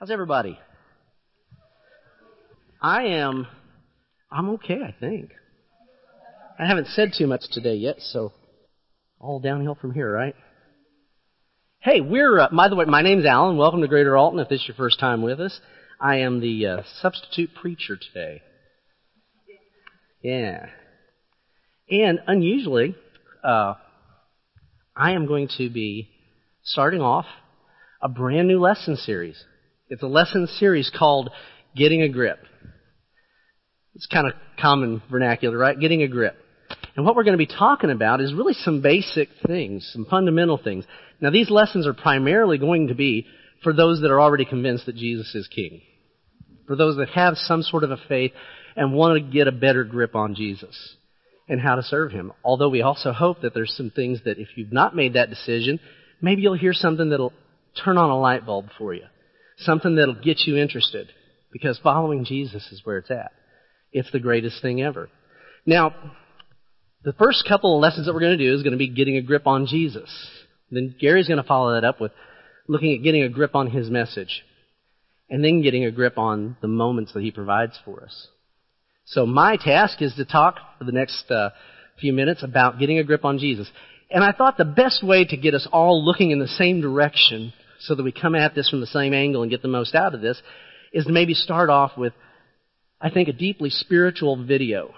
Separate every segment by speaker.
Speaker 1: How's everybody? I am, I'm okay, I think. I haven't said too much today yet, so all downhill from here, right? Hey, we're, uh, by the way, my name's Alan. Welcome to Greater Alton if this is your first time with us. I am the uh, substitute preacher today. Yeah. And unusually, uh, I am going to be starting off a brand new lesson series. It's a lesson series called Getting a Grip. It's kind of common vernacular, right? Getting a grip. And what we're going to be talking about is really some basic things, some fundamental things. Now these lessons are primarily going to be for those that are already convinced that Jesus is King. For those that have some sort of a faith and want to get a better grip on Jesus and how to serve Him. Although we also hope that there's some things that if you've not made that decision, maybe you'll hear something that'll turn on a light bulb for you. Something that'll get you interested. Because following Jesus is where it's at. It's the greatest thing ever. Now, the first couple of lessons that we're going to do is going to be getting a grip on Jesus. Then Gary's going to follow that up with looking at getting a grip on his message. And then getting a grip on the moments that he provides for us. So my task is to talk for the next uh, few minutes about getting a grip on Jesus. And I thought the best way to get us all looking in the same direction so that we come at this from the same angle and get the most out of this is to maybe start off with, I think, a deeply spiritual video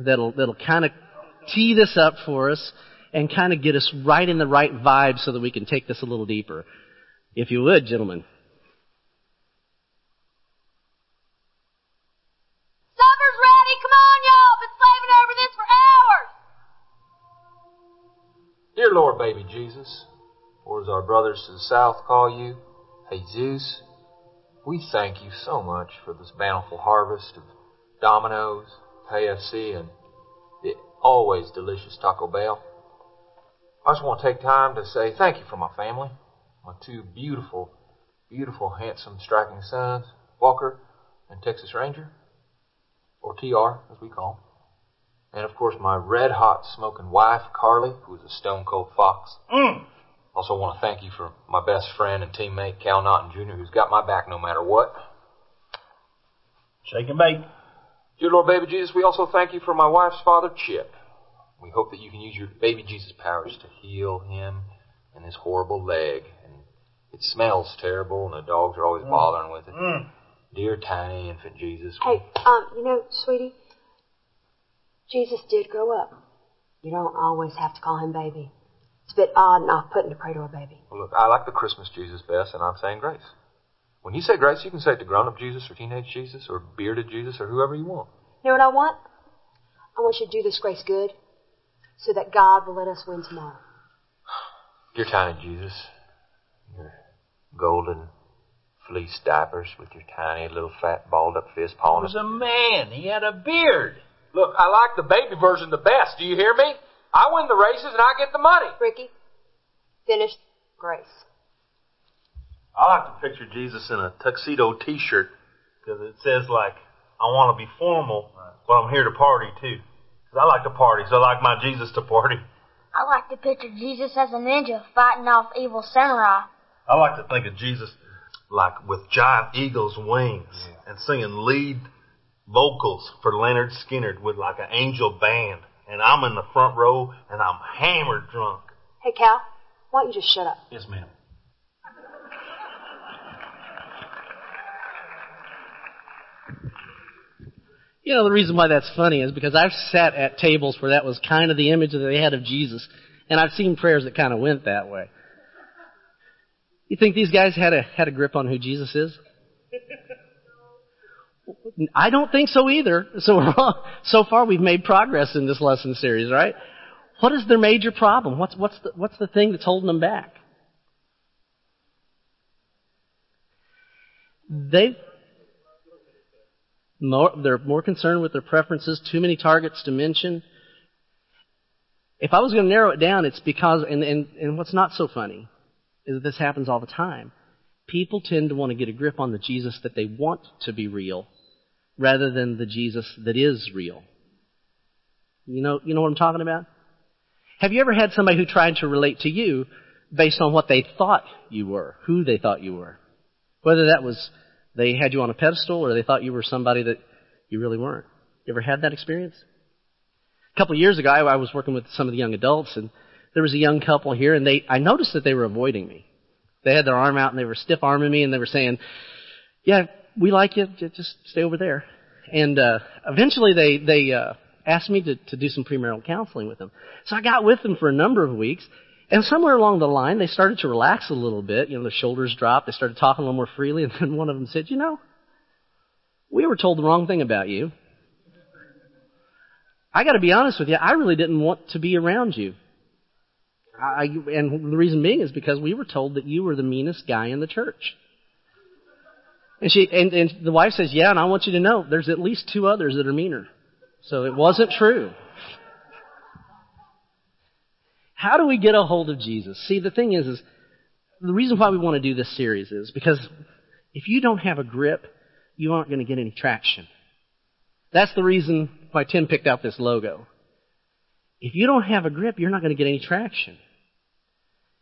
Speaker 1: that'll, that'll kind of tee this up for us and kind of get us right in the right vibe so that we can take this a little deeper. If you would, gentlemen.
Speaker 2: Supper's ready. Come on, y'all. Been slaving over this for hours.
Speaker 3: Dear Lord, baby Jesus, or as our brothers to the south call you, Jesus, we thank you so much for this bountiful harvest of Domino's, KFC, and the always delicious Taco Bell. I just want to take time to say thank you for my family, my two beautiful, beautiful, handsome, striking sons, Walker and Texas Ranger, or TR as we call him. And of course my red hot smoking wife, Carly, who is a stone cold fox.
Speaker 4: Mm.
Speaker 3: Also want to thank you for my best friend and teammate, Cal Naughton Jr., who's got my back no matter what.
Speaker 4: Shake and bake.
Speaker 3: Dear Lord Baby Jesus, we also thank you for my wife's father, Chip. We hope that you can use your baby Jesus powers to heal him and his horrible leg. And it smells terrible, and the dogs are always bothering with it.
Speaker 4: Mm.
Speaker 3: Dear tiny infant Jesus,
Speaker 5: Hey, um, you know, sweetie, Jesus did grow up. You don't always have to call him baby. It's a bit odd and off-putting to pray to a baby.
Speaker 3: well, look, I like the Christmas Jesus best, and I'm saying grace. When you say grace, you can say it to grown-up Jesus or teenage Jesus or bearded Jesus or whoever you want.
Speaker 5: You know what I want? I want you to do this grace good so that God will let us win tomorrow.
Speaker 3: Dear tiny Jesus, your golden fleece diapers with your tiny little fat balled up fist
Speaker 4: He was a man. He had a beard.
Speaker 3: Look, I like the baby version the best. Do you hear me? I win the races and I get the money.
Speaker 5: Ricky, finished grace.
Speaker 4: I like to picture Jesus in a tuxedo T-shirt because it says like, "I want to be formal, but I'm here to party too." 'Cause I like to party, so I like my Jesus to party.
Speaker 6: I like to picture Jesus as a ninja fighting off evil samurai.
Speaker 4: I like to think of Jesus like with giant eagle's wings and singing lead vocals for Lynyrd Skynyrd with like an angel band. And I'm in the front row and I'm hammered drunk.
Speaker 5: Hey, Cal, why don't you just shut up?
Speaker 4: Yes, ma'am.
Speaker 1: You know, the reason why that's funny is because I've sat at tables where that was kind of the image that they had of Jesus, and I've seen prayers that kind of went that way. You think these guys had a had a grip on who Jesus is? I don't think so either. So so far we've made progress in this lesson series, right? What is their major problem? What's what's the what's the thing that's holding them back? They more, they're more concerned with their preferences, too many targets to mention. If I was going to narrow it down, it's because, and, and, and what's not so funny is that this happens all the time. People tend to want to get a grip on the Jesus that they want to be real rather than the Jesus that is real. You know, you know what I'm talking about? Have you ever had somebody who tried to relate to you based on what they thought you were, who they thought you were? Whether that was They had you on a pedestal or they thought you were somebody that you really weren't. You ever had that experience? A couple of years ago, I, was working with some of the young adults and there was a young couple here and they, I noticed that they were avoiding me. They had their arm out and they were stiff arming me and they were saying, yeah, we like you, just stay over there. And, uh, eventually they, they, uh, asked me to, to do some premarital counseling with them. So I got with them for a number of weeks and somewhere along the line, they started to relax a little bit. You know, their shoulders dropped. They started talking a little more freely. And then one of them said, you know, we were told the wrong thing about you. I got to be honest with you. I really didn't want to be around you. I, and the reason being is because we were told that you were the meanest guy in the church. And she, and, and the wife says, yeah, and I want you to know there's at least two others that are meaner. So it wasn't true. How do we get a hold of Jesus? See, the thing is, is the reason why we want to do this series is because if you don't have a grip, you aren't going to get any traction. That's the reason why Tim picked out this logo. If you don't have a grip, you're not going to get any traction.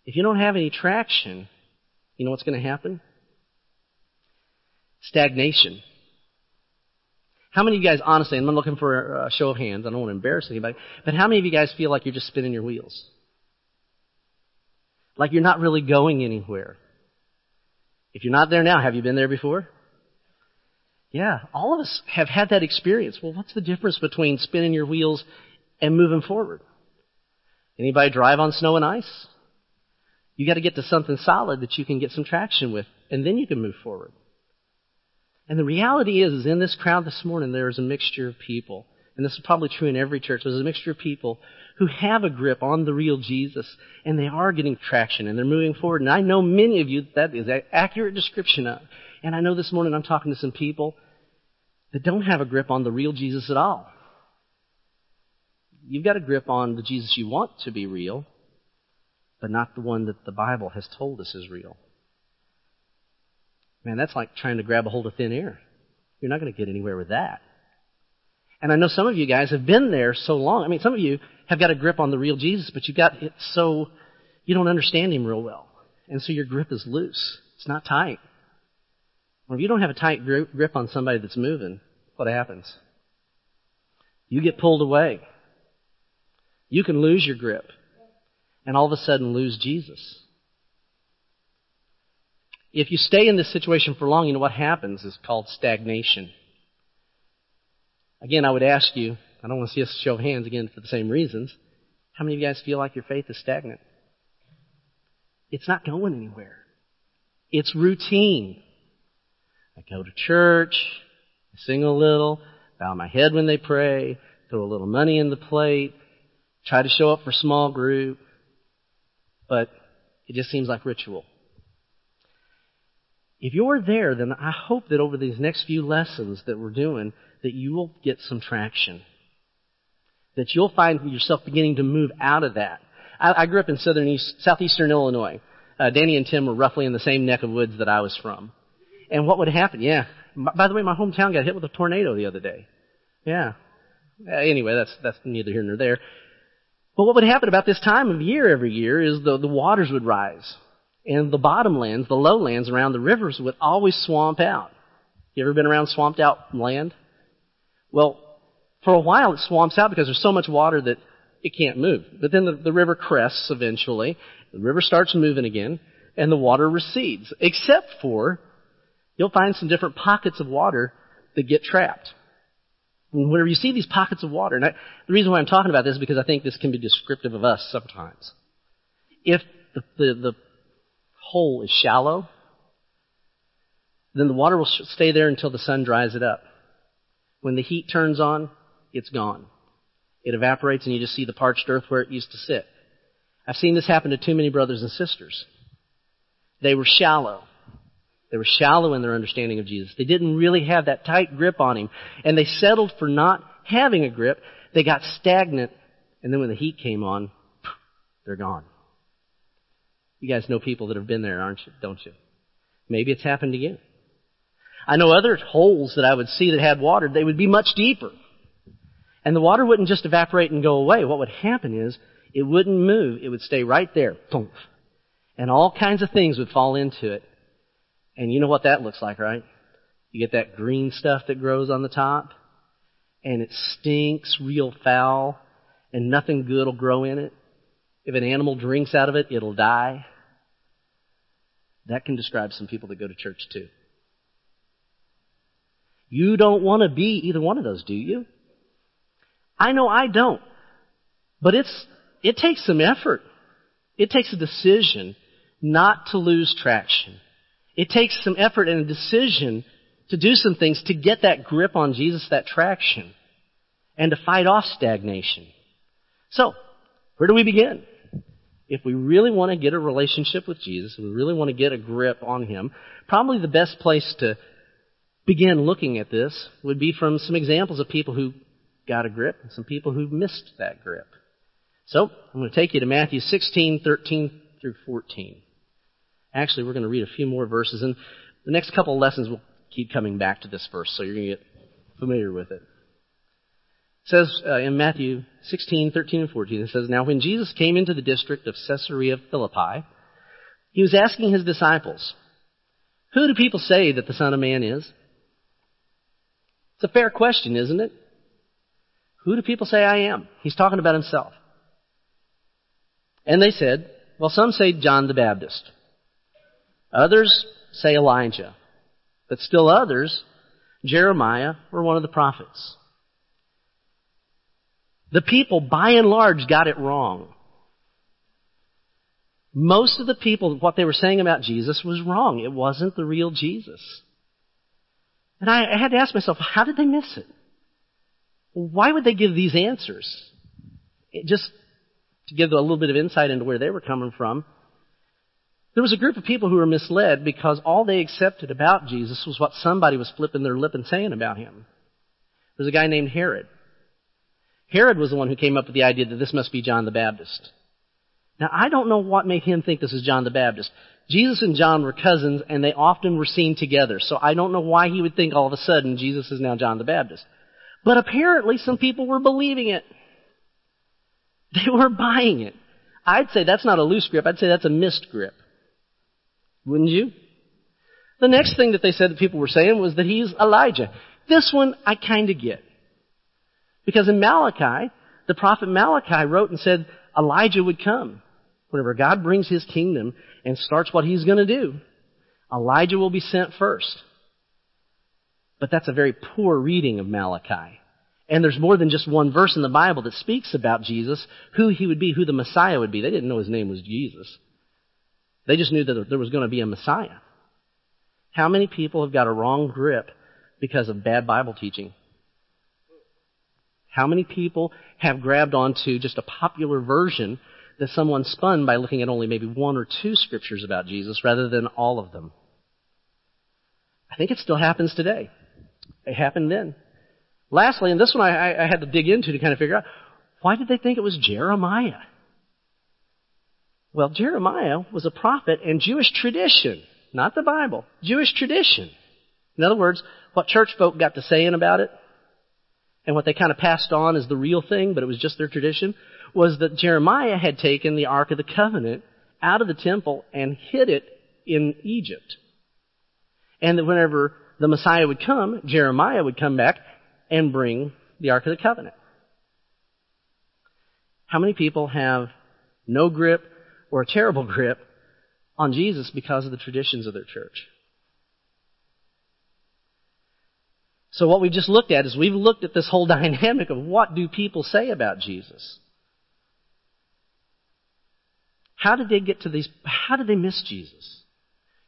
Speaker 1: If you don't have any traction, you know what's going to happen? Stagnation. How many of you guys, honestly, I'm looking for a show of hands, I don't want to embarrass anybody, but how many of you guys feel like you're just spinning your wheels? Like you're not really going anywhere? If you're not there now, have you been there before? Yeah, all of us have had that experience. Well, what's the difference between spinning your wheels and moving forward? Anybody drive on snow and ice? You got to get to something solid that you can get some traction with, and then you can move forward. And the reality is, is in this crowd this morning, there is a mixture of people. And this is probably true in every church. There's a mixture of people who have a grip on the real Jesus, and they are getting traction, and they're moving forward. And I know many of you that is an accurate description of. And I know this morning I'm talking to some people that don't have a grip on the real Jesus at all. You've got a grip on the Jesus you want to be real, but not the one that the Bible has told us is real. Man, that's like trying to grab a hold of thin air. You're not going to get anywhere with that. And I know some of you guys have been there so long. I mean, some of you have got a grip on the real Jesus, but you've got it so you don't understand him real well. And so your grip is loose. It's not tight. Well, if you don't have a tight grip on somebody that's moving, what happens? You get pulled away. You can lose your grip and all of a sudden lose Jesus. If you stay in this situation for long, you know what happens is called stagnation. Again, I would ask you, I don't want to see us show hands again for the same reasons. How many of you guys feel like your faith is stagnant? It's not going anywhere. It's routine. I go to church, I sing a little, bow my head when they pray, throw a little money in the plate, try to show up for small group, but it just seems like ritual. If you're there, then I hope that over these next few lessons that we're doing, that you will get some traction. That you'll find yourself beginning to move out of that. I, I grew up in southern east, southeastern Illinois. Uh, Danny and Tim were roughly in the same neck of woods that I was from. And what would happen? Yeah. By the way, my hometown got hit with a tornado the other day. Yeah. Uh, anyway, that's that's neither here nor there. But what would happen about this time of year every year is the the waters would rise, and the bottomlands, the lowlands around the rivers would always swamp out. You ever been around swamped out land? Well, for a while it swamps out because there's so much water that it can't move. But then the, the river crests eventually. The river starts moving again, and the water recedes. Except for, you'll find some different pockets of water that get trapped. Whenever you see these pockets of water, and I, the reason why I'm talking about this is because I think this can be descriptive of us sometimes. If the, the, the hole is shallow, then the water will stay there until the sun dries it up. When the heat turns on, it's gone. It evaporates and you just see the parched earth where it used to sit. I've seen this happen to too many brothers and sisters. They were shallow. They were shallow in their understanding of Jesus. They didn't really have that tight grip on Him. And they settled for not having a grip. They got stagnant. And then when the heat came on, they're gone. You guys know people that have been there, aren't you? Don't you? Maybe it's happened to you. I know other holes that I would see that had water, they would be much deeper. And the water wouldn't just evaporate and go away. What would happen is it wouldn't move. It would stay right there. And all kinds of things would fall into it. And you know what that looks like, right? You get that green stuff that grows on the top, and it stinks real foul, and nothing good will grow in it. If an animal drinks out of it, it'll die. That can describe some people that go to church too. You don't want to be either one of those, do you? I know I don't. But it's, it takes some effort. It takes a decision not to lose traction. It takes some effort and a decision to do some things to get that grip on Jesus, that traction, and to fight off stagnation. So, where do we begin? If we really want to get a relationship with Jesus, we really want to get a grip on Him, probably the best place to begin looking at this would be from some examples of people who got a grip and some people who missed that grip. So, I'm going to take you to Matthew 16, 13 through 14. Actually, we're going to read a few more verses, and the next couple lessons will keep coming back to this verse, so you're going to get familiar with it. It says uh, in Matthew 16, 13, and 14, it says, Now when Jesus came into the district of Caesarea Philippi, he was asking his disciples, Who do people say that the Son of Man is? It's a fair question, isn't it? Who do people say I am? He's talking about himself. And they said, Well, some say John the Baptist. Others say Elijah. But still others, Jeremiah or one of the prophets. The people, by and large, got it wrong. Most of the people, what they were saying about Jesus was wrong. It wasn't the real Jesus. And I, had to ask myself, how did they miss it? Why would they give these answers? It just to give a little bit of insight into where they were coming from. There was a group of people who were misled because all they accepted about Jesus was what somebody was flipping their lip and saying about him. There was a guy named Herod. Herod was the one who came up with the idea that this must be John the Baptist. Now, I don't know what made him think this is John the Baptist. Jesus and John were cousins, and they often were seen together, so I don't know why he would think all of a sudden Jesus is now John the Baptist. But apparently some people were believing it. They were buying it. I'd say that's not a loose grip, I'd say that's a missed grip. Wouldn't you? The next thing that they said that people were saying was that he's Elijah. This one I kind of get. Because in Malachi, the prophet Malachi wrote and said Elijah would come. Whenever God brings his kingdom and starts what he's going to do, Elijah will be sent first. But that's a very poor reading of Malachi. And there's more than just one verse in the Bible that speaks about Jesus, who he would be, who the Messiah would be. They didn't know his name was Jesus. They just knew that there was going to be a Messiah. How many people have got a wrong grip because of bad Bible teaching? How many people have grabbed onto just a popular version that someone spun by looking at only maybe one or two scriptures about Jesus rather than all of them? I think it still happens today. It happened then. Lastly, and this one I, I had to dig into to kind of figure out, why did they think it was Jeremiah? Well, Jeremiah was a prophet and Jewish tradition, not the Bible, Jewish tradition. In other words, what church folk got to saying about it, and what they kind of passed on as the real thing, but it was just their tradition, was that Jeremiah had taken the Ark of the Covenant out of the temple and hid it in Egypt. And that whenever the Messiah would come, Jeremiah would come back and bring the Ark of the Covenant. How many people have no grip or a terrible grip on Jesus because of the traditions of their church? So what we've just looked at is we've looked at this whole dynamic of what do people say about Jesus. How did they get to these, how did they miss Jesus?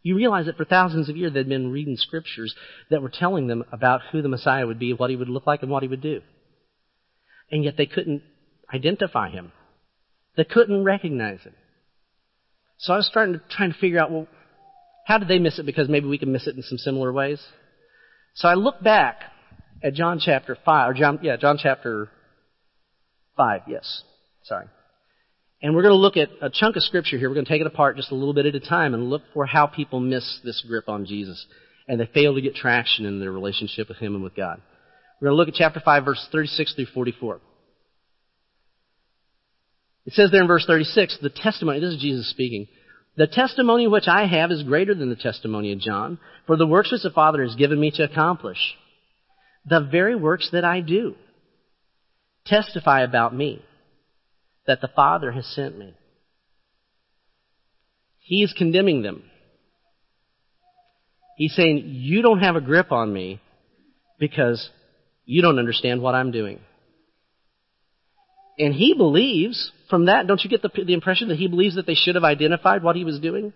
Speaker 1: You realize that for thousands of years they'd been reading scriptures that were telling them about who the Messiah would be, what he would look like, and what he would do. And yet they couldn't identify him. They couldn't recognize him. So I was starting to trying to figure out, well, how did they miss it? Because maybe we can miss it in some similar ways. So I look back at John chapter five, or John, yeah, John chapter five. Yes, sorry. And we're going to look at a chunk of scripture here. We're going to take it apart just a little bit at a time and look for how people miss this grip on Jesus and they fail to get traction in their relationship with Him and with God. We're going to look at chapter 5, verses 36 through 44. It says there in verse 36, the testimony, this is Jesus speaking, The testimony which I have is greater than the testimony of John, for the works which the Father has given me to accomplish, the very works that I do, testify about me, that the Father has sent me. He is condemning them. He's saying, You don't have a grip on me because you don't understand what I'm doing. And he believes, from that, don't you get the, the impression that he believes that they should have identified what he was doing?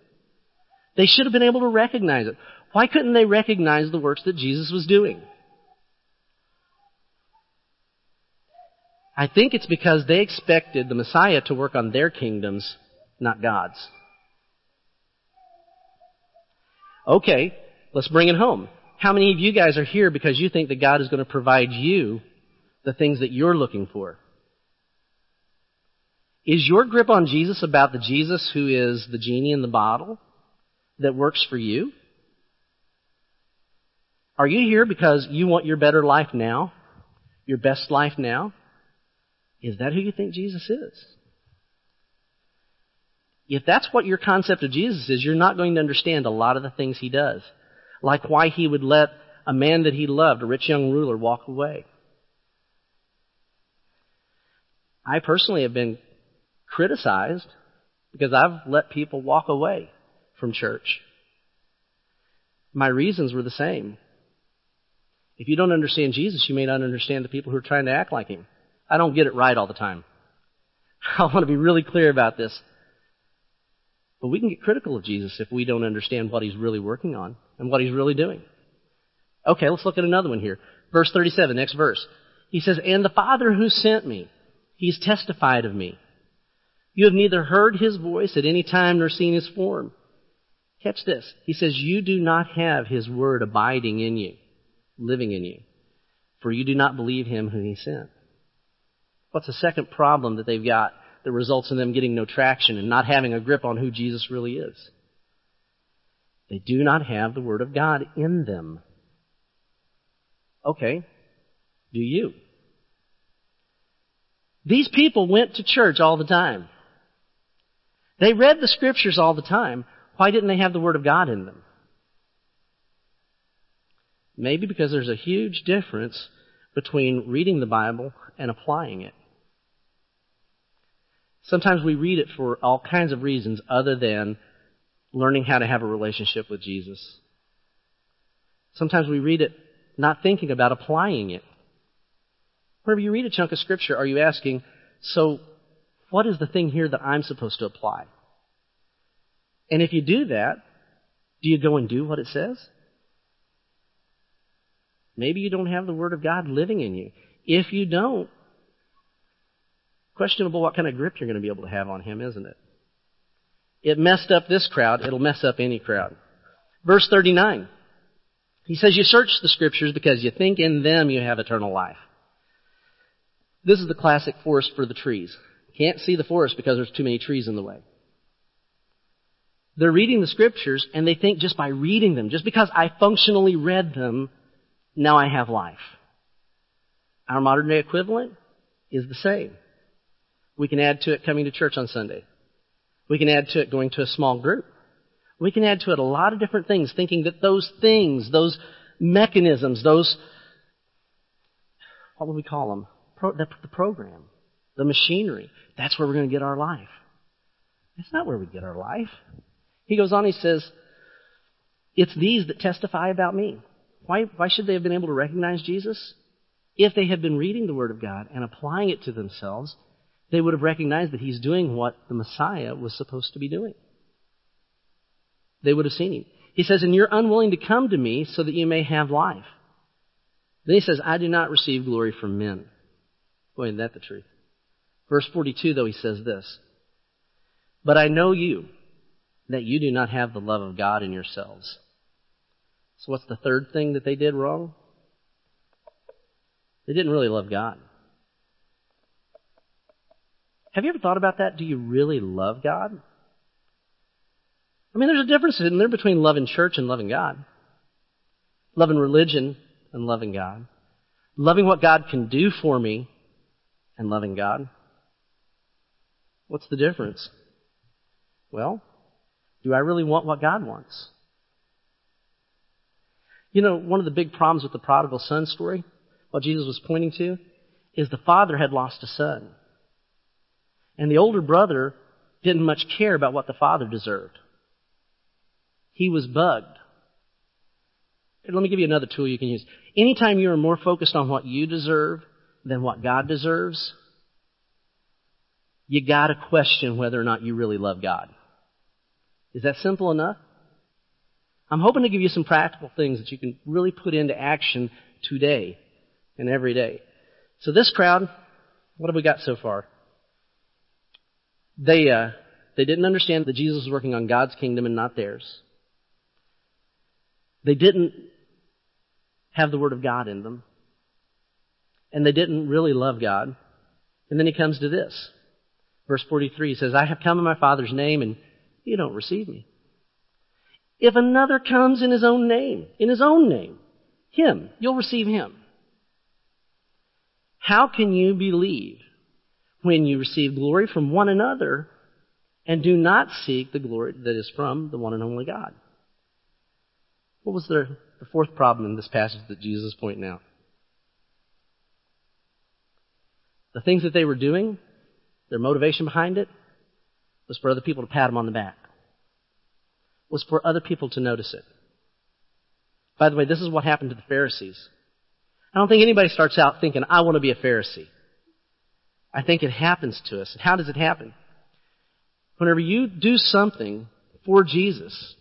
Speaker 1: They should have been able to recognize it. Why couldn't they recognize the works that Jesus was doing? I think it's because they expected the Messiah to work on their kingdoms, not God's. Okay, let's bring it home. How many of you guys are here because you think that God is going to provide you the things that you're looking for? Is your grip on Jesus about the Jesus who is the genie in the bottle that works for you? Are you here because you want your better life now? Your best life now? Is that who you think Jesus is? If that's what your concept of Jesus is, you're not going to understand a lot of the things he does. Like why he would let a man that he loved, a rich young ruler, walk away. I personally have been criticized because I've let people walk away from church. My reasons were the same. If you don't understand Jesus, you may not understand the people who are trying to act like him. I don't get it right all the time. I want to be really clear about this. But we can get critical of Jesus if we don't understand what he's really working on and what he's really doing. Okay, let's look at another one here. Verse 37, next verse. He says, And the Father who sent me, he's testified of me. You have neither heard his voice at any time nor seen his form. Catch this. He says, You do not have his word abiding in you, living in you, for you do not believe him whom he sent. What's the second problem that they've got that results in them getting no traction and not having a grip on who Jesus really is? They do not have the Word of God in them. Okay, do you? These people went to church all the time. They read the Scriptures all the time. Why didn't they have the Word of God in them? Maybe because there's a huge difference between reading the Bible and applying it. Sometimes we read it for all kinds of reasons other than learning how to have a relationship with Jesus. Sometimes we read it not thinking about applying it. Whenever you read a chunk of Scripture, are you asking, so what is the thing here that I'm supposed to apply? And if you do that, do you go and do what it says? Maybe you don't have the Word of God living in you. If you don't, questionable what kind of grip you're going to be able to have on Him, isn't it? It messed up this crowd, it'll mess up any crowd. Verse 39. He says, You search the Scriptures because you think in them you have eternal life. This is the classic forest for the trees. Can't see the forest because there's too many trees in the way. They're reading the Scriptures and they think just by reading them, just because I functionally read them, now I have life. Our modern day equivalent is the same. We can add to it coming to church on Sunday. We can add to it going to a small group. We can add to it a lot of different things, thinking that those things, those mechanisms, those, what would we call them? Pro, the, the program, the machinery, that's where we're going to get our life. That's not where we get our life. He goes on, he says, It's these that testify about me. Why, why should they have been able to recognize Jesus? If they had been reading the Word of God and applying it to themselves, they would have recognized that he's doing what the Messiah was supposed to be doing. They would have seen him. He says, And you're unwilling to come to me so that you may have life. Then he says, I do not receive glory from men. Boy, isn't that the truth? Verse 42, though, he says this But I know you, that you do not have the love of God in yourselves. So, what's the third thing that they did wrong? They didn't really love God. Have you ever thought about that? Do you really love God? I mean, there's a difference in there between loving church and loving God. Loving religion and loving God. Loving what God can do for me and loving God. What's the difference? Well, Do I really want what God wants? You know, one of the big problems with the prodigal son story, what Jesus was pointing to, is the father had lost a son. And the older brother didn't much care about what the father deserved. He was bugged. Let me give you another tool you can use. Anytime you are more focused on what you deserve than what God deserves, you gotta question whether or not you really love God. Is that simple enough? I'm hoping to give you some practical things that you can really put into action today and every day. So this crowd, what have we got so far? They, uh, they didn't understand that Jesus was working on God's kingdom and not theirs. They didn't have the Word of God in them. And they didn't really love God. And then he comes to this. Verse 43 says, I have come in my Father's name and you don't receive me. If another comes in his own name, in his own name, him, you'll receive him. How can you believe when you receive glory from one another and do not seek the glory that is from the one and only God? What was the, the fourth problem in this passage that Jesus is pointing out? The things that they were doing, their motivation behind it, was for other people to pat them on the back was for other people to notice it. By the way, this is what happened to the Pharisees. I don't think anybody starts out thinking, I want to be a Pharisee. I think it happens to us. How does it happen? Whenever you do something for Jesus,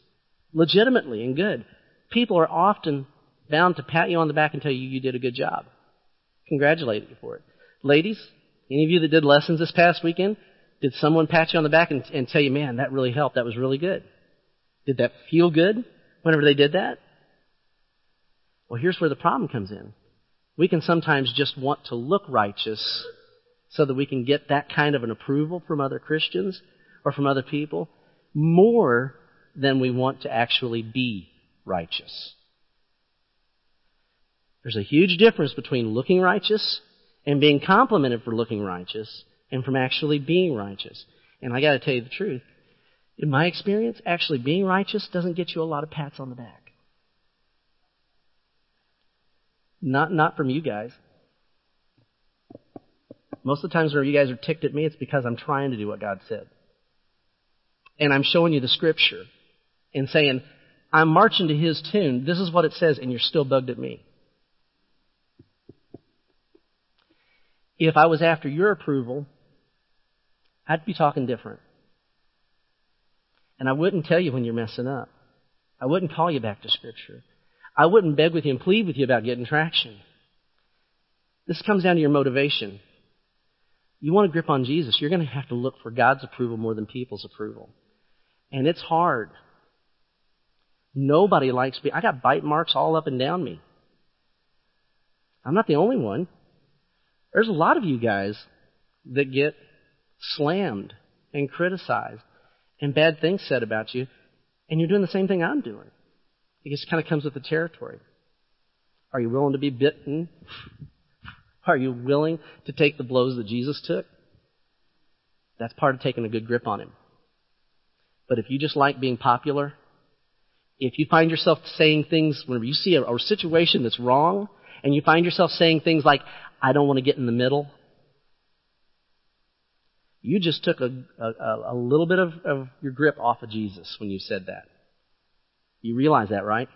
Speaker 1: legitimately and good, people are often bound to pat you on the back and tell you you did a good job. Congratulate you for it. Ladies, any of you that did lessons this past weekend, did someone pat you on the back and, and tell you, man, that really helped. That was really good? Did that feel good whenever they did that? Well, here's where the problem comes in. We can sometimes just want to look righteous so that we can get that kind of an approval from other Christians or from other people more than we want to actually be righteous. There's a huge difference between looking righteous and being complimented for looking righteous and from actually being righteous. And I gotta tell you the truth in my experience, actually being righteous doesn't get you a lot of pats on the back. Not, not from you guys. Most of the times where you guys are ticked at me, it's because I'm trying to do what God said. And I'm showing you the scripture and saying, I'm marching to his tune. This is what it says, and you're still bugged at me. If I was after your approval, I'd be talking different. And I wouldn't tell you when you're messing up. I wouldn't call you back to Scripture. I wouldn't beg with you and plead with you about getting traction. This comes down to your motivation. You want to grip on Jesus, you're going to have to look for God's approval more than people's approval. And it's hard. Nobody likes me. I got bite marks all up and down me. I'm not the only one. There's a lot of you guys that get slammed and criticized and bad things said about you, and you're doing the same thing I'm doing. It just kind of comes with the territory. Are you willing to be bitten? Are you willing to take the blows that Jesus took? That's part of taking a good grip on him. But if you just like being popular, if you find yourself saying things whenever you see a, a situation that's wrong, and you find yourself saying things like, I don't want to get in the middle, you just took a, a, a little bit of, of your grip off of Jesus when you said that. You realize that, right?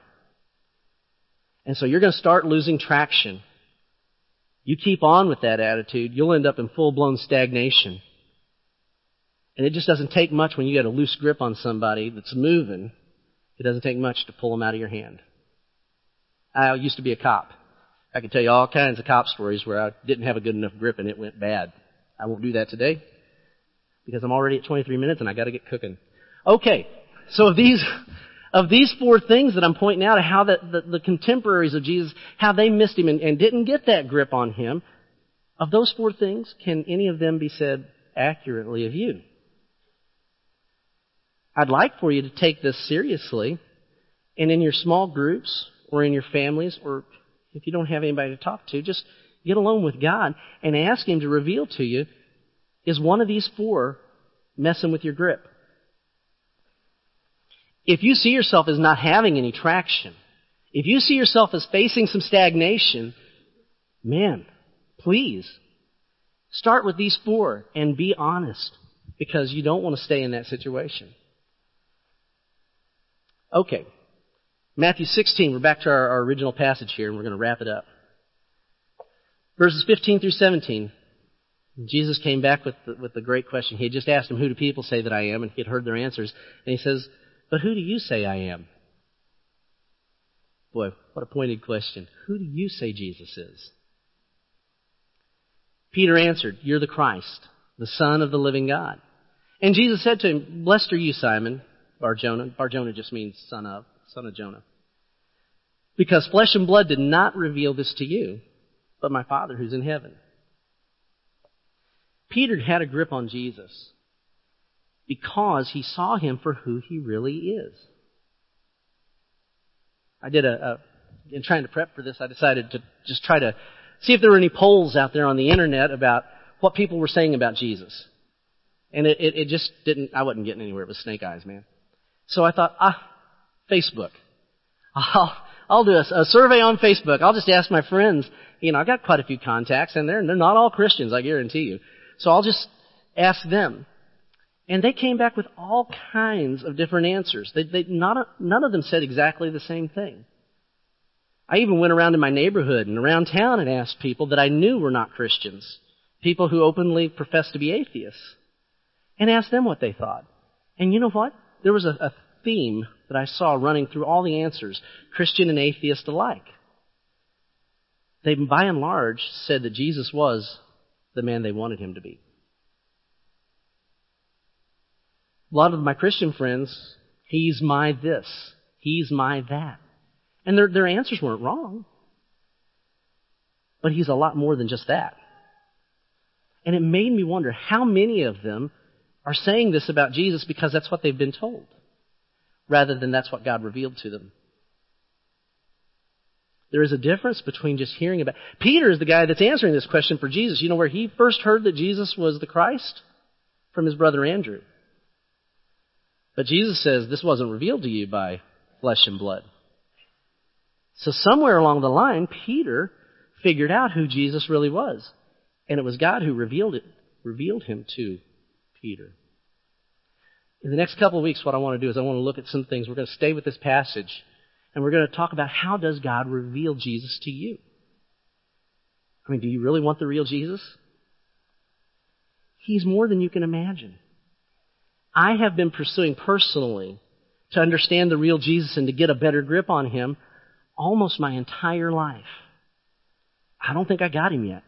Speaker 1: And so you're going to start losing traction. You keep on with that attitude, you'll end up in full blown stagnation. And it just doesn't take much when you get a loose grip on somebody that's moving. It doesn't take much to pull them out of your hand. I used to be a cop. I can tell you all kinds of cop stories where I didn't have a good enough grip and it went bad. I won't do that today because I'm already at 23 minutes and I got to get cooking. Okay, so of these of these four things that I'm pointing out, how the, the, the contemporaries of Jesus, how they missed him and, and didn't get that grip on him, of those four things, can any of them be said accurately of you? I'd like for you to take this seriously, and in your small groups or in your families, or if you don't have anybody to talk to, just get alone with God and ask Him to reveal to you is one of these four messing with your grip? If you see yourself as not having any traction, if you see yourself as facing some stagnation, man, please start with these four and be honest because you don't want to stay in that situation. Okay. Matthew 16, we're back to our, our original passage here and we're going to wrap it up. Verses 15 through 17. Jesus came back with the, with the great question. He had just asked them, Who do people say that I am? And he had heard their answers. And he says, But who do you say I am? Boy, what a pointed question. Who do you say Jesus is? Peter answered, You're the Christ, the Son of the living God. And Jesus said to him, Blessed are you, Simon, Barjona. Barjona just means son of, son of Jonah. Because flesh and blood did not reveal this to you, but my Father who's in heaven. Peter had a grip on Jesus because he saw him for who he really is. I did a, a in trying to prep for this, I decided to just try to see if there were any polls out there on the internet about what people were saying about Jesus. And it, it, it just didn't, I wasn't getting anywhere with snake eyes, man. So I thought, ah, Facebook. I'll, I'll do a, a survey on Facebook. I'll just ask my friends. You know, I've got quite a few contacts and they're, not all Christians, I guarantee you. So I'll just ask them. And they came back with all kinds of different answers. They, they, not, none of them said exactly the same thing. I even went around in my neighborhood and around town and asked people that I knew were not Christians, people who openly professed to be atheists, and asked them what they thought. And you know what? There was a, a theme that I saw running through all the answers, Christian and atheist alike. They, by and large, said that Jesus was the man they wanted him to be. A lot of my Christian friends, he's my this, he's my that. And their, their answers weren't wrong. But he's a lot more than just that. And it made me wonder how many of them are saying this about Jesus because that's what they've been told, rather than that's what God revealed to them. There is a difference between just hearing about. Peter is the guy that's answering this question for Jesus. You know where he first heard that Jesus was the Christ? From his brother Andrew. But Jesus says this wasn't revealed to you by flesh and blood. So somewhere along the line, Peter figured out who Jesus really was. And it was God who revealed it, revealed him to Peter. In the next couple of weeks, what I want to do is I want to look at some things. We're going to stay with this passage, and we're going to talk about how does God reveal Jesus to you? I mean, do you really want the real Jesus? He's more than you can imagine. I have been pursuing personally to understand the real Jesus and to get a better grip on him almost my entire life. I don't think I got him yet.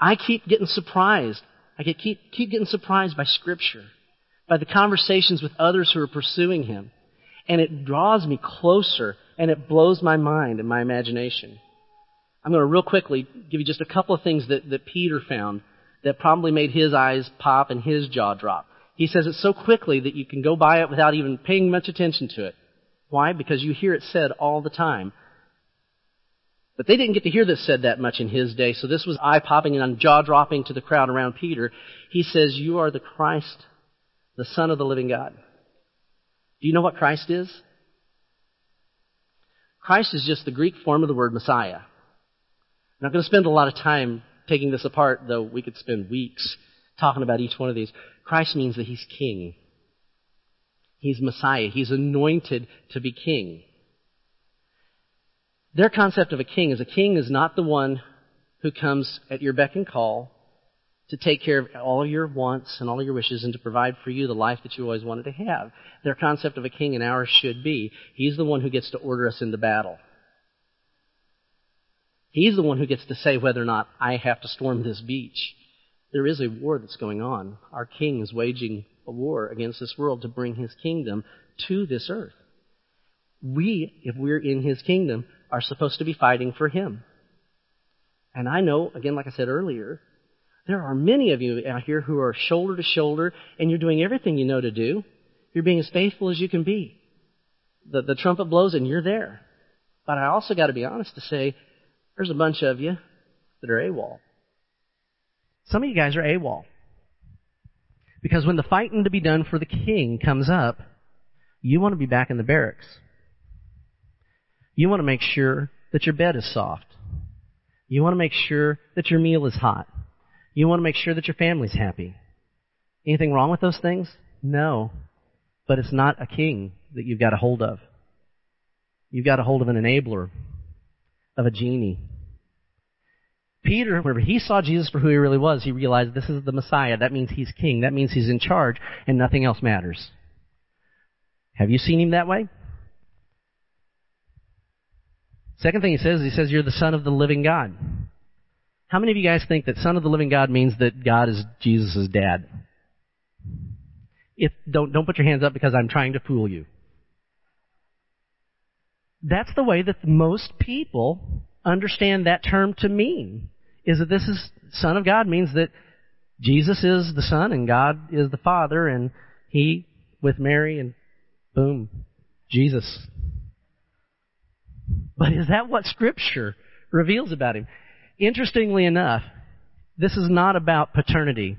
Speaker 1: I keep getting surprised. I keep, keep getting surprised by Scripture, by the conversations with others who are pursuing him. And it draws me closer and it blows my mind and my imagination. I'm going to real quickly give you just a couple of things that, that Peter found that probably made his eyes pop and his jaw drop. He says it so quickly that you can go by it without even paying much attention to it. Why? Because you hear it said all the time. But they didn't get to hear this said that much in his day, so this was eye popping and jaw dropping to the crowd around Peter. He says, You are the Christ, the Son of the living God. Do you know what Christ is? Christ is just the Greek form of the word Messiah. I'm not going to spend a lot of time taking this apart, though we could spend weeks talking about each one of these. Christ means that he's king. He's Messiah. He's anointed to be king. Their concept of a king is a king is not the one who comes at your beck and call to take care of all your wants and all your wishes and to provide for you the life that you always wanted to have. Their concept of a king and ours should be, he's the one who gets to order us into battle. He's the one who gets to say whether or not I have to storm this beach. There is a war that's going on. Our king is waging a war against this world to bring his kingdom to this earth. We, if we're in his kingdom, are supposed to be fighting for him. And I know, again, like I said earlier, there are many of you out here who are shoulder to shoulder and you're doing everything you know to do. You're being as faithful as you can be. The, the trumpet blows and you're there. But I also got to be honest to say, there's a bunch of you that are AWOL. Some of you guys are AWOL. Because when the fighting to be done for the king comes up, You want to be back in the barracks. You want to make sure that your bed is soft. You want to make sure that your meal is hot. You want to make sure that your family's happy. Anything wrong with those things? No. But it's not a king that you've got a hold of. You've got a hold of an enabler, of a genie. Peter, whenever he saw Jesus for who he really was, he realized this is the Messiah. That means he's king. That means he's in charge, and nothing else matters. Have you seen him that way? Second thing he says, he says, You're the Son of the living God. How many of you guys think that Son of the living God means that God is Jesus' dad? If, don't, don't put your hands up because I'm trying to fool you. That's the way that most people understand that term to mean. Is that this is Son of God means that Jesus is the Son and God is the Father and He with Mary and boom, Jesus. But is that what Scripture reveals about Him? Interestingly enough, this is not about paternity.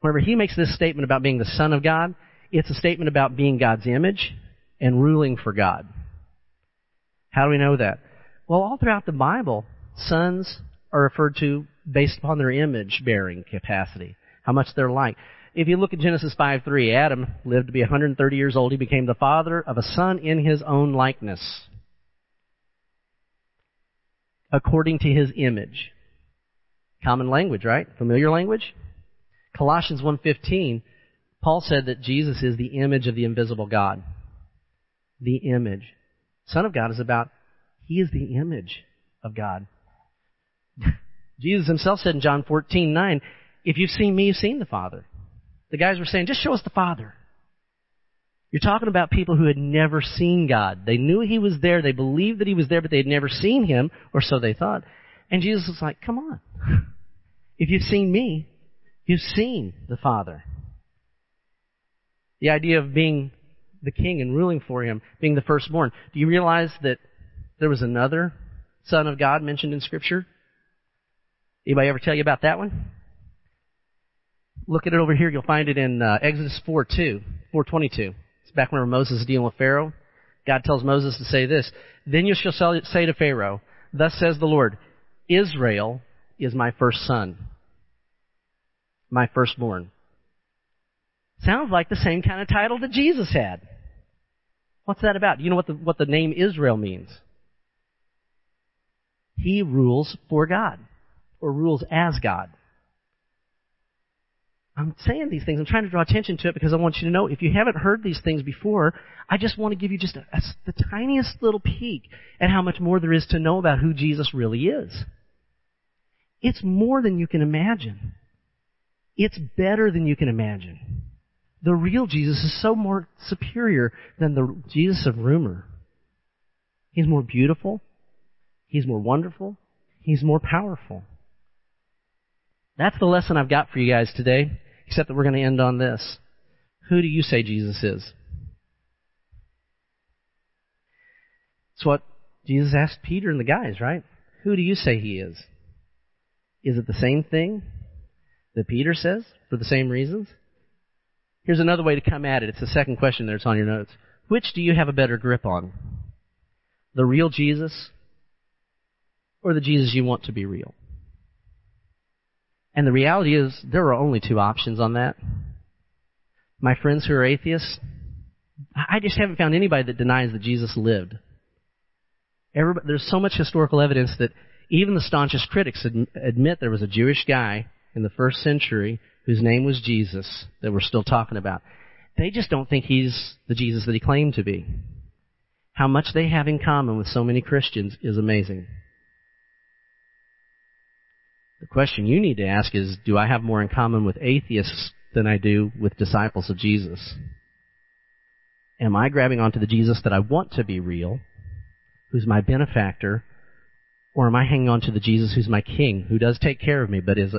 Speaker 1: Whenever he makes this statement about being the Son of God, it's a statement about being God's image and ruling for God. How do we know that? Well, all throughout the Bible, sons are referred to based upon their image bearing capacity, how much they're like. If you look at Genesis 5 3, Adam lived to be 130 years old. He became the father of a son in his own likeness, according to his image. Common language, right? Familiar language? Colossians 1:15, Paul said that Jesus is the image of the invisible God. The image. Son of God is about he is the image of God. Jesus himself said in John 14:9, "If you've seen me, you've seen the Father." The guys were saying, "Just show us the Father." You're talking about people who had never seen God. They knew He was there, they believed that He was there, but they had never seen Him, or so they thought. And Jesus was like, "Come on. If you've seen me, you've seen the Father." The idea of being the king and ruling for him, being the firstborn. Do you realize that there was another Son of God mentioned in Scripture? Anybody ever tell you about that one? Look at it over here. You'll find it in uh, Exodus 4 2, 422. It's back when Moses is dealing with Pharaoh. God tells Moses to say this Then you shall say to Pharaoh, Thus says the Lord, Israel is my first son, my firstborn. Sounds like the same kind of title that Jesus had. What's that about? You know what the, what the name Israel means? He rules for God, or rules as God. I'm saying these things. I'm trying to draw attention to it because I want you to know if you haven't heard these things before, I just want to give you just a, a, the tiniest little peek at how much more there is to know about who Jesus really is. It's more than you can imagine. It's better than you can imagine. The real Jesus is so more superior than the Jesus of rumor. He's more beautiful. He's more wonderful. He's more powerful. That's the lesson I've got for you guys today, except that we're going to end on this. Who do you say Jesus is? It's what Jesus asked Peter and the guys, right? Who do you say he is? Is it the same thing that Peter says for the same reasons? Here's another way to come at it. It's the second question there. It's on your notes. Which do you have a better grip on? The real Jesus or the Jesus you want to be real? And the reality is, there are only two options on that. My friends who are atheists, I just haven't found anybody that denies that Jesus lived. Everybody, there's so much historical evidence that even the staunchest critics admit there was a Jewish guy in the first century whose name was Jesus that we're still talking about. They just don't think he's the Jesus that he claimed to be. How much they have in common with so many Christians is amazing. The question you need to ask is, do I have more in common with atheists than I do with disciples of Jesus? Am I grabbing onto the Jesus that I want to be real, who's my benefactor, or am I hanging on to the Jesus who's my king, who does take care of me, but is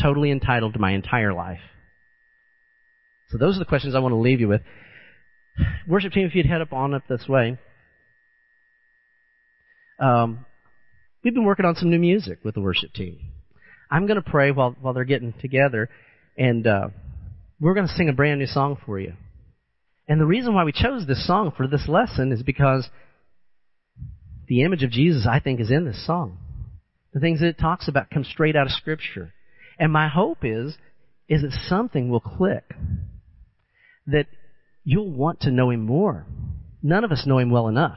Speaker 1: totally entitled to my entire life? So those are the questions I want to leave you with. Worship team, if you'd head up on up this way. Um, we've been working on some new music with the worship team. I'm going to pray while while they're getting together, and uh, we're going to sing a brand new song for you. And the reason why we chose this song for this lesson is because the image of Jesus, I think, is in this song. The things that it talks about come straight out of Scripture. And my hope is, is that something will click. That you'll want to know Him more. None of us know Him well enough.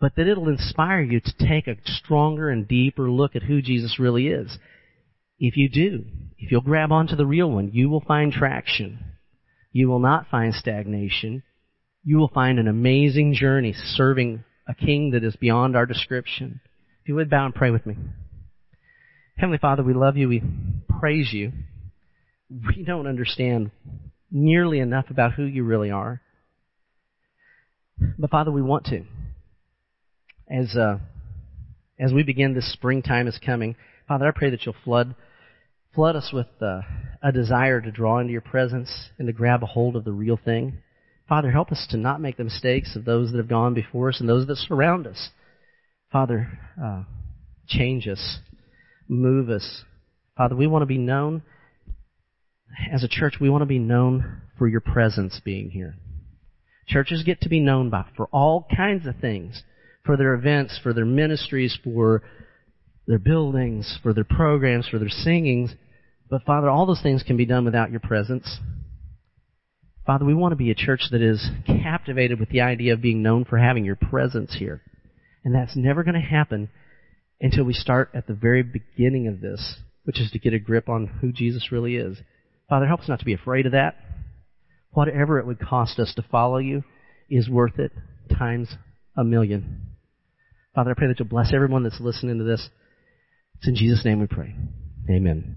Speaker 1: But that it'll inspire you to take a stronger and deeper look at who Jesus really is. If you do, if you'll grab onto the real one, you will find traction. You will not find stagnation. You will find an amazing journey serving a king that is beyond our description. If you would bow and pray with me. Heavenly Father, we love you. We praise you. We don't understand nearly enough about who you really are. But Father, we want to. As, uh, as we begin this springtime is coming, Father, I pray that you'll flood Flood us with uh, a desire to draw into your presence and to grab a hold of the real thing. Father, help us to not make the mistakes of those that have gone before us and those that surround us. Father, uh, change us, move us. Father, we want to be known as a church. We want to be known for your presence being here. Churches get to be known by for all kinds of things, for their events, for their ministries, for their buildings, for their programs, for their singings. But Father, all those things can be done without your presence. Father, we want to be a church that is captivated with the idea of being known for having your presence here. And that's never going to happen until we start at the very beginning of this, which is to get a grip on who Jesus really is. Father, help us not to be afraid of that. Whatever it would cost us to follow you is worth it times a million. Father, I pray that you'll bless everyone that's listening to this. It's in Jesus' name we pray. Amen.